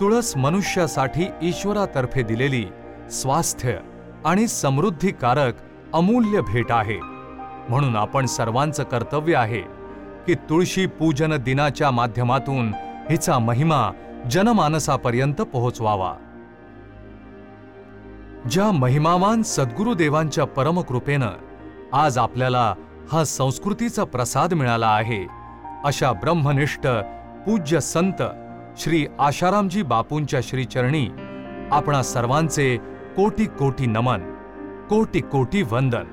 तुळस मनुष्यासाठी ईश्वरातर्फे दिलेली स्वास्थ्य आणि समृद्धीकारक अमूल्य भेट आहे. म्हणून आपण सर्वांचं कर्तव्य आहे की तुळशी पूजन दिनाच्या माध्यमातून हिचा महिमा जनमानसापर्यंत पोहोचवावा. ज्या महिमावान सद्गुरुदेवांच्या परमकृपेनं आज आपल्याला हा संस्कृतीचा प्रसाद मिळाला आहे अशा ब्रह्मनिष्ठ पूज्य संत श्री आशारामजी बापूंच्या श्रीचरणी आपणा सर्वांचे कोटी कोटी नमन कोटी कोटी वंदन.